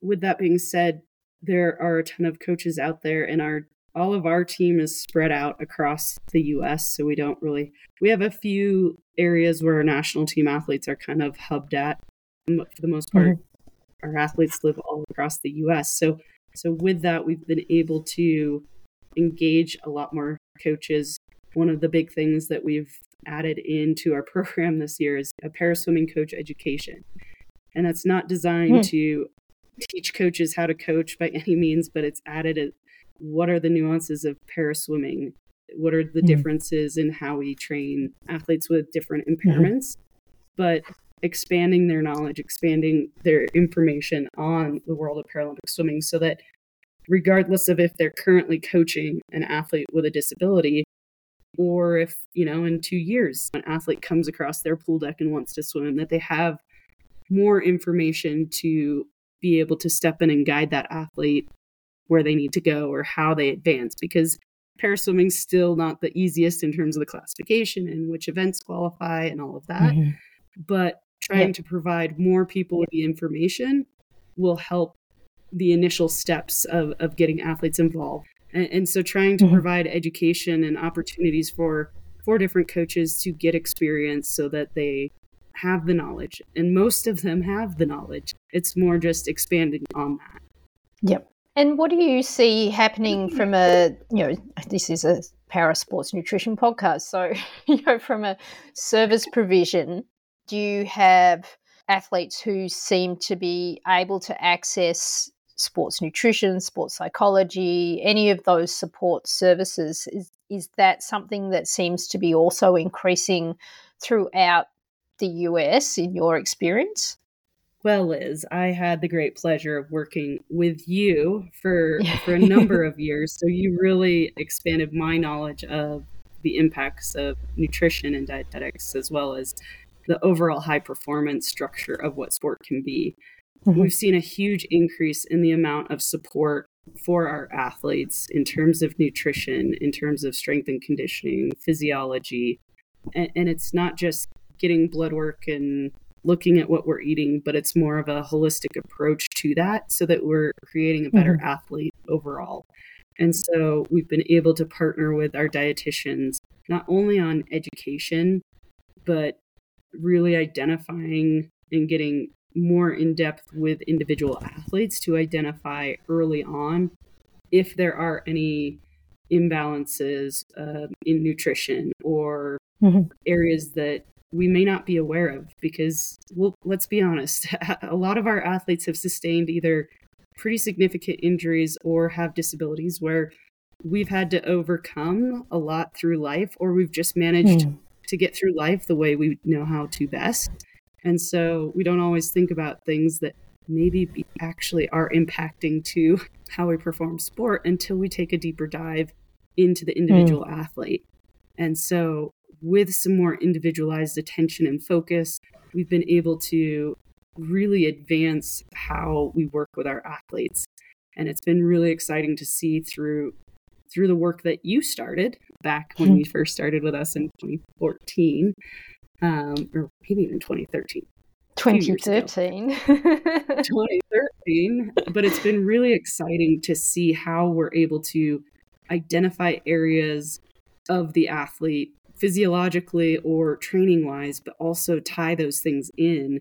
With that being said, there are a ton of coaches out there, and our all of our team is spread out across the U.S. So we don't really we have a few areas where our national team athletes are kind of hubbed at. For the most part, mm-hmm. our athletes live all across the U.S. So so with that, we've been able to engage a lot more coaches. One of the big things that we've added into our program this year is a para swimming coach education and that's not designed mm. to teach coaches how to coach by any means but it's added a, what are the nuances of para swimming what are the mm. differences in how we train athletes with different mm-hmm. impairments mm. but expanding their knowledge expanding their information on the world of paralympic swimming so that regardless of if they're currently coaching an athlete with a disability or if you know in two years an athlete comes across their pool deck and wants to swim that they have more information to be able to step in and guide that athlete where they need to go or how they advance because paraswimming's still not the easiest in terms of the classification and which events qualify and all of that. Mm-hmm. but trying to provide more people with the information will help the initial steps of, of getting athletes involved and, and so trying to mm-hmm. provide education and opportunities for for different coaches to get experience so that they have the knowledge, and most of them have the knowledge. it's more just expanding on that. Yep. And what do you see happening from a, you know, this is a para sports nutrition podcast. So, you know, from a service provision, do you have athletes who seem to be able to access sports nutrition, sports psychology, any of those support services? Is, is that something that seems to be also increasing throughout the US in your experience? Well, Liz, I had the great pleasure of working with you for for a number of years. So you really expanded my knowledge of the impacts of nutrition and dietetics, as well as the overall high performance structure of what sport can be. Mm-hmm. We've seen a huge increase in the amount of support for our athletes in terms of nutrition, in terms of strength and conditioning, physiology. And, and it's not just getting blood work and looking at what we're eating, but it's more of a holistic approach to that so that we're creating a better mm-hmm. athlete overall. And so we've been able to partner with our dietitians not only on education, but really identifying and getting more in depth with individual athletes to identify early on if there are any imbalances uh, in nutrition or mm-hmm. areas that we may not be aware of because well let's be honest a lot of our athletes have sustained either pretty significant injuries or have disabilities where we've had to overcome a lot through life or we've just managed mm. to get through life the way we know how to best and so we don't always think about things that maybe actually are impacting to how we perform sport until we take a deeper dive into the individual mm. athlete and so with some more individualized attention and focus, we've been able to really advance how we work with our athletes. And it's been really exciting to see through through the work that you started back when you first started with us in 2014, um, or maybe even 2013. 2013. 2013. But it's been really exciting to see how we're able to identify areas of the athlete physiologically or training wise, but also tie those things in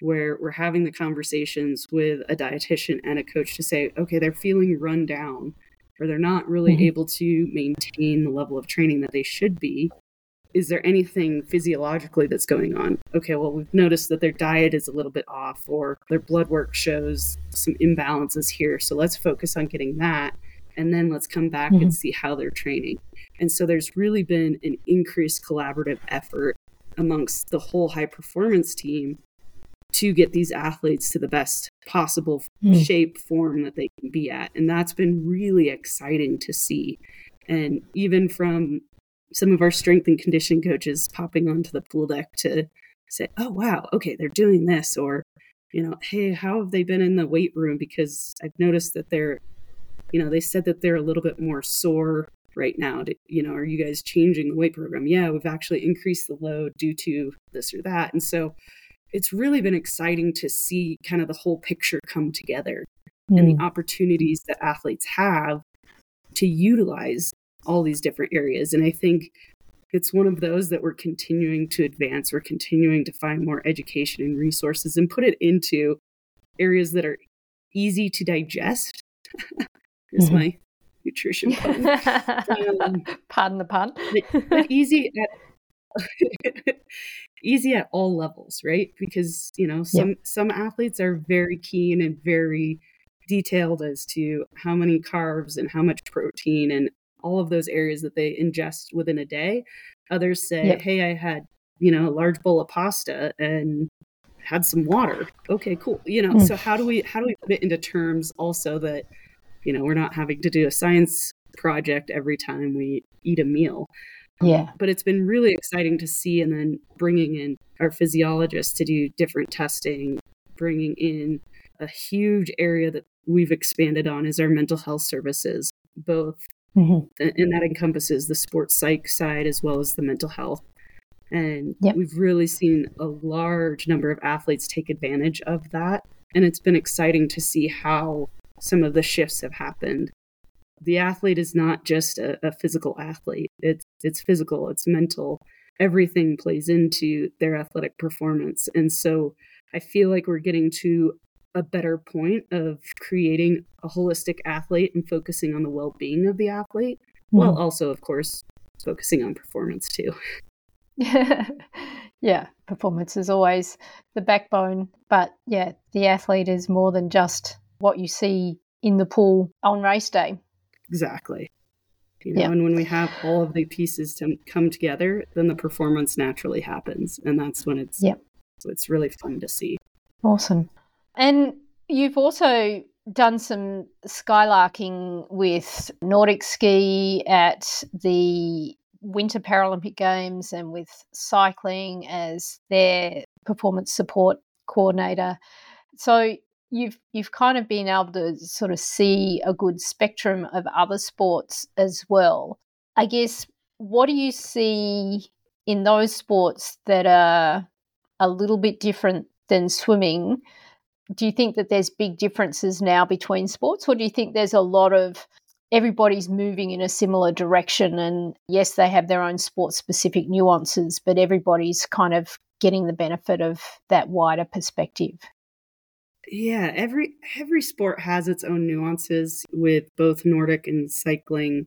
where we're having the conversations with a dietitian and a coach to say, okay, they're feeling run down or they're not really mm-hmm. able to maintain the level of training that they should be. Is there anything physiologically that's going on? Okay, well, we've noticed that their diet is a little bit off or their blood work shows some imbalances here. So let's focus on getting that. And then let's come back mm-hmm. and see how they're training. And so there's really been an increased collaborative effort amongst the whole high performance team to get these athletes to the best possible mm. shape form that they can be at. And that's been really exciting to see. And even from some of our strength and conditioning coaches popping onto the pool deck to say, oh, wow, okay, they're doing this. Or, you know, hey, how have they been in the weight room? Because I've noticed that they're, you know, they said that they're a little bit more sore right now to, you know are you guys changing the weight program yeah we've actually increased the load due to this or that and so it's really been exciting to see kind of the whole picture come together mm. and the hmm. opportunities that athletes have to utilize all these different areas and i think it's one of those that we're continuing to advance we're continuing to find more education and resources and put it into areas that are easy to digest is mm-hmm. my nutrition pun. Um, Pardon the pun. but, but easy at easy at all levels, right? Because you know some yep. some athletes are very keen and very detailed as to how many carbs and how much protein and all of those areas that they ingest within a day. Others say, yep. "Hey, I had you know a large bowl of pasta and had some water." Okay, cool. You know, mm. so how do we how do we put it into terms also that you know we're not having to do a science project every time we eat a meal yeah but it's been really exciting to see and then bringing in our physiologists to do different testing bringing in a huge area that we've expanded on is our mental health services both mm-hmm. and that encompasses the sports psych side as well as the mental health and yep. we've really seen a large number of athletes take advantage of that and it's been exciting to see how some of the shifts have happened. The athlete is not just a, a physical athlete. It's it's physical, it's mental. Everything plays into their athletic performance. And so I feel like we're getting to a better point of creating a holistic athlete and focusing on the well-being of the athlete mm. while also of course focusing on performance too. Yeah performance is always the backbone but yeah the athlete is more than just what you see in the pool on race day. Exactly. You know, yeah. and when we have all of the pieces to come together then the performance naturally happens and that's when it's yeah. so it's really fun to see. Awesome and you've also done some skylarking with Nordic ski at the Winter Paralympic Games and with cycling as their performance support coordinator. So you've you've kind of been able to sort of see a good spectrum of other sports as well. I guess what do you see in those sports that are a little bit different than swimming do you think that there's big differences now between sports, or do you think there's a lot of everybody's moving in a similar direction? And yes, they have their own sport specific nuances, but everybody's kind of getting the benefit of that wider perspective. Yeah, every every sport has its own nuances with both Nordic and cycling.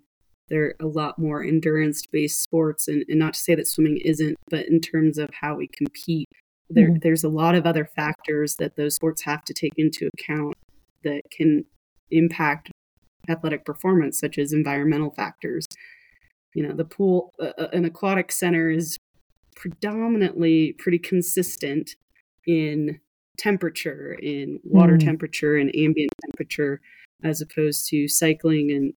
They're a lot more endurance based sports and, and not to say that swimming isn't, but in terms of how we compete, there, mm-hmm. There's a lot of other factors that those sports have to take into account that can impact athletic performance, such as environmental factors. You know, the pool, uh, an aquatic center is predominantly pretty consistent in temperature, in water mm. temperature and ambient temperature, as opposed to cycling and,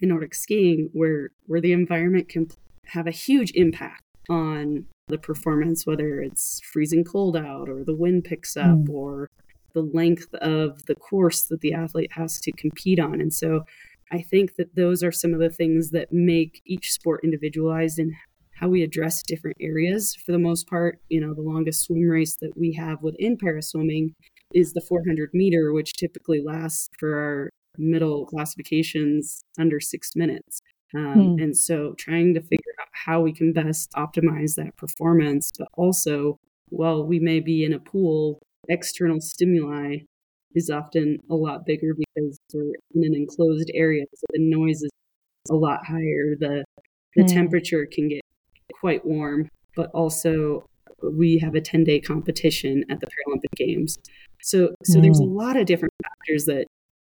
and Nordic skiing, where where the environment can have a huge impact on the performance, whether it's freezing cold out or the wind picks up mm. or the length of the course that the athlete has to compete on. And so I think that those are some of the things that make each sport individualized and how we address different areas. For the most part, you know, the longest swim race that we have within para swimming is the 400 meter, which typically lasts for our middle classifications under six minutes. Um, hmm. And so trying to figure out how we can best optimize that performance, but also, while we may be in a pool, external stimuli is often a lot bigger because we're in an enclosed area. So the noise is a lot higher. The the hmm. temperature can get quite warm, but also we have a 10 day competition at the Paralympic Games. So so there's a hmm. lot of different factors that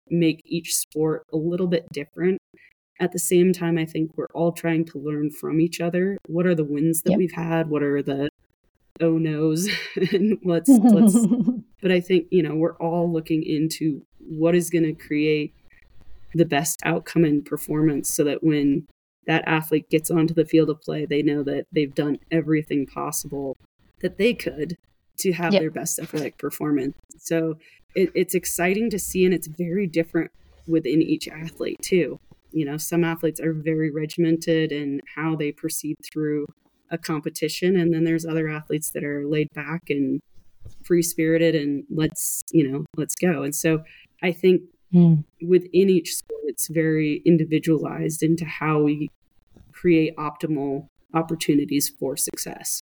make each sport a little bit different at the same time, I think we're all trying to learn from each other. What are the wins that yep. we've had? What are the oh no's? and let's let's. but I think you know we're all looking into what is going to create the best outcome and performance, so that when that athlete gets onto the field of play, they know that they've done everything possible that they could to have yep. their best athletic performance. So it, it's exciting to see, and it's very different within each athlete too you know some athletes are very regimented in how they proceed through a competition and then there's other athletes that are laid back and free spirited and let's you know let's go and so i think mm. within each sport it's very individualized into how we create optimal opportunities for success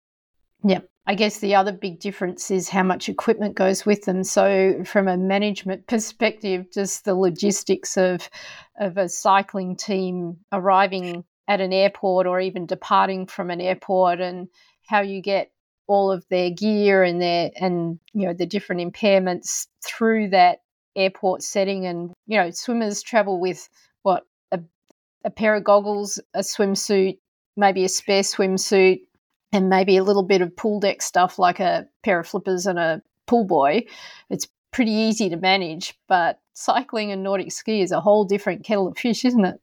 Yep. I guess the other big difference is how much equipment goes with them. So, from a management perspective, just the logistics of of a cycling team arriving at an airport or even departing from an airport, and how you get all of their gear and their and you know the different impairments through that airport setting, and you know swimmers travel with what a, a pair of goggles, a swimsuit, maybe a spare swimsuit and maybe a little bit of pool deck stuff like a pair of flippers and a pull buoy, it's pretty easy to manage. But cycling and Nordic ski is a whole different kettle of fish, isn't it?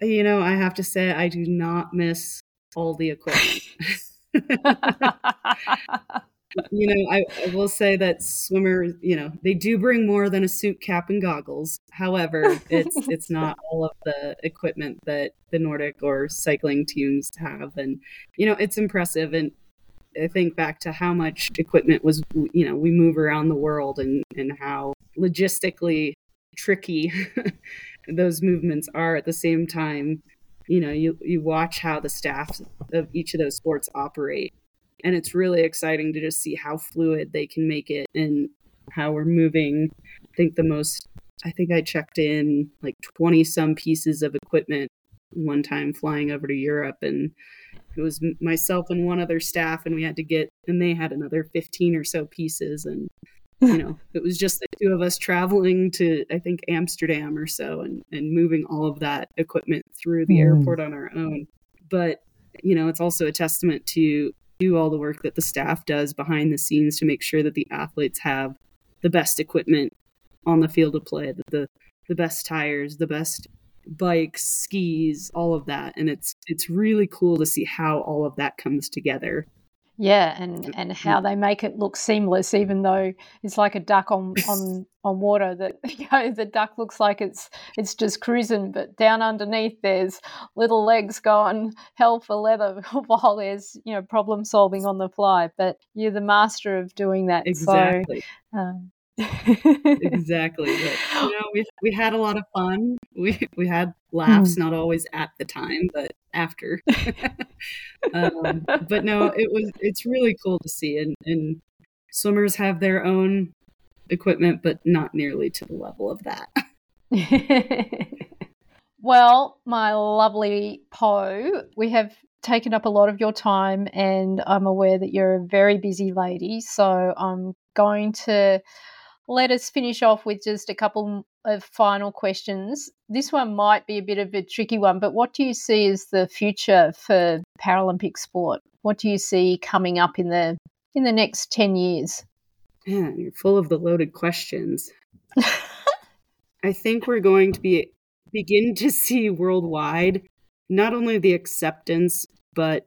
You know, I have to say, I do not miss all the equipment. you know, I, I, will say that swimmers, you know, they do bring more than a suit, cap, and goggles. However, it's it's not all of the equipment that the Nordic or cycling teams have, and you know, it's impressive. And I think back to how much equipment was, you know, we move around the world, and and how logistically tricky those movements are. At the same time, you know, you you watch how the staff of each of those sports operate and it's really exciting to just see how fluid they can make it and how we're moving. I think the most, I think I checked in like 20 some pieces of equipment one time flying over to Europe and it was myself and one other staff and we had to get and they had another 15 or so pieces and you know it was just the two of us traveling to i think amsterdam or so and and moving all of that equipment through the mm. airport on our own but you know it's also a testament to do all the work that the staff does behind the scenes to make sure that the athletes have the best equipment on the field of play the the best tires the best bikes, skis, all of that. And it's it's really cool to see how all of that comes together. Yeah, and and how they make it look seamless, even though it's like a duck on on on water. That you know, the duck looks like it's it's just cruising, but down underneath there's little legs going hell for leather while there's you know problem solving on the fly. But you're the master of doing that. Exactly. So, um, exactly. But, you know, we we had a lot of fun. We we had laughs, mm. not always at the time, but after. um, but no, it was it's really cool to see, and and swimmers have their own equipment, but not nearly to the level of that. well, my lovely Poe, we have taken up a lot of your time, and I'm aware that you're a very busy lady. So I'm going to let us finish off with just a couple of final questions. This one might be a bit of a tricky one, but what do you see as the future for Paralympic sport? What do you see coming up in the in the next 10 years? Man, you're full of the loaded questions. I think we're going to be begin to see worldwide not only the acceptance but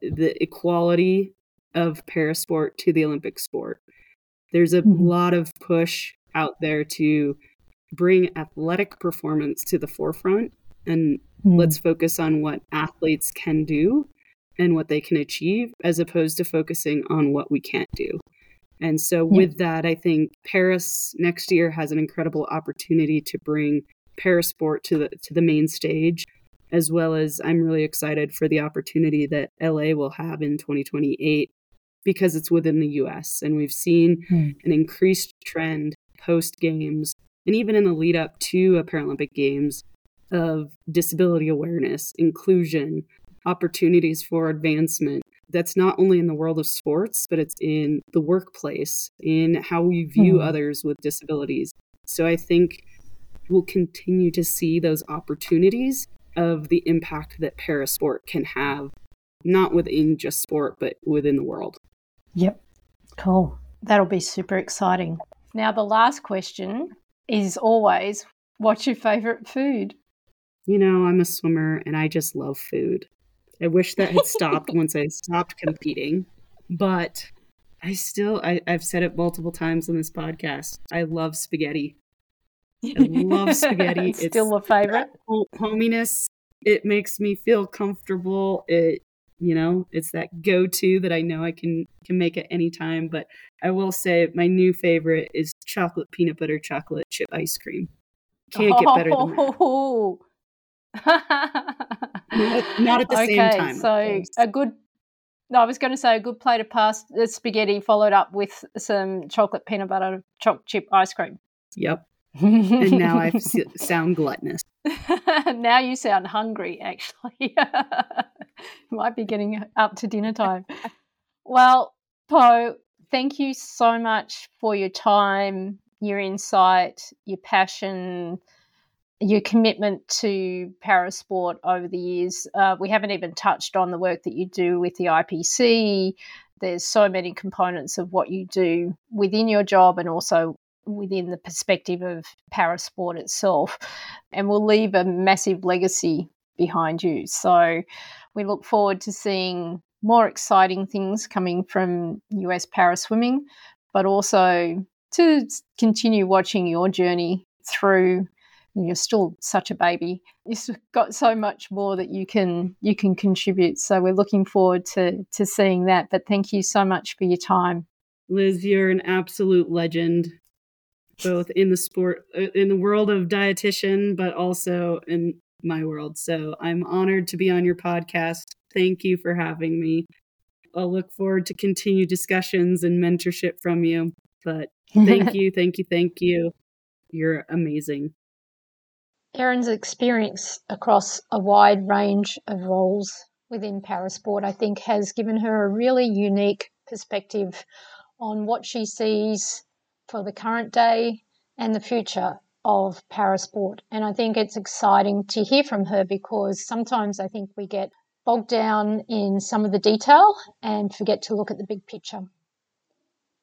the equality of parasport to the Olympic sport. There's a mm-hmm. lot of push out there to bring athletic performance to the forefront and mm-hmm. let's focus on what athletes can do and what they can achieve as opposed to focusing on what we can't do. And so yeah. with that, I think Paris next year has an incredible opportunity to bring parasport to the to the main stage as well as I'm really excited for the opportunity that LA will have in 2028 because it's within the US. And we've seen mm. an increased trend post games and even in the lead up to a Paralympic Games of disability awareness, inclusion, opportunities for advancement. That's not only in the world of sports, but it's in the workplace, in how we view mm. others with disabilities. So I think we'll continue to see those opportunities of the impact that parasport can have, not within just sport, but within the world. Yep. Cool. That'll be super exciting. Now, the last question is always what's your favorite food? You know, I'm a swimmer and I just love food. I wish that had stopped once I stopped competing, but I still, I, have said it multiple times on this podcast. I love spaghetti. I love spaghetti. it's still a favorite. Hominess. It makes me feel comfortable. It you know it's that go-to that i know i can can make at any time but i will say my new favorite is chocolate peanut butter chocolate chip ice cream can't get better than that oh. not, at the okay, same time so a good no, I was going to say a good plate of pasta uh, spaghetti followed up with some chocolate peanut butter chocolate chip ice cream. Yep. and now I sound gluttonous. now you sound hungry, actually. Might be getting up to dinner time. well, Poh, thank you so much for your time, your insight, your passion, your commitment to parasport over the years. Uh, we haven't even touched on the work that you do with the IPC. There's so many components of what you do within your job and also within the perspective of parasport itself and will leave a massive legacy behind you. So we look forward to seeing more exciting things coming from US para swimming, but also to continue watching your journey through you're still such a baby. You've got so much more that you can you can contribute so we're looking forward to to seeing that but thank you so much for your time. Liz you're an absolute legend both in the sport uh, in the world of dietitian but also in my world so i'm honored to be on your podcast thank you for having me i'll look forward to continued discussions and mentorship from you But thank you, thank you, thank you. You're amazing. Erin's experience across a wide range of roles within parasport, I think, has given her a really unique perspective on what she sees for the current day and the future of parasport. And I think it's exciting to hear from her because sometimes I think we get bogged down in some of the detail and forget to look at the big picture.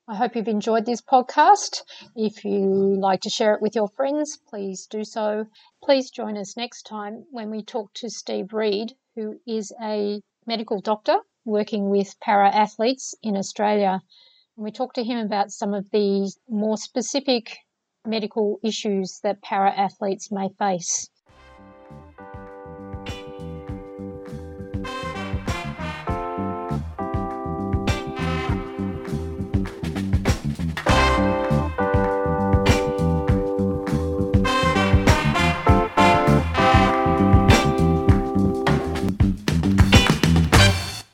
I hope you've enjoyed this podcast. If you like to share it with your friends, please do so. Please join us next time when we talk to Steve Reed, who is a medical doctor working with para athletes in Australia. And we talk to him about some of the more specific medical issues that para athletes may face.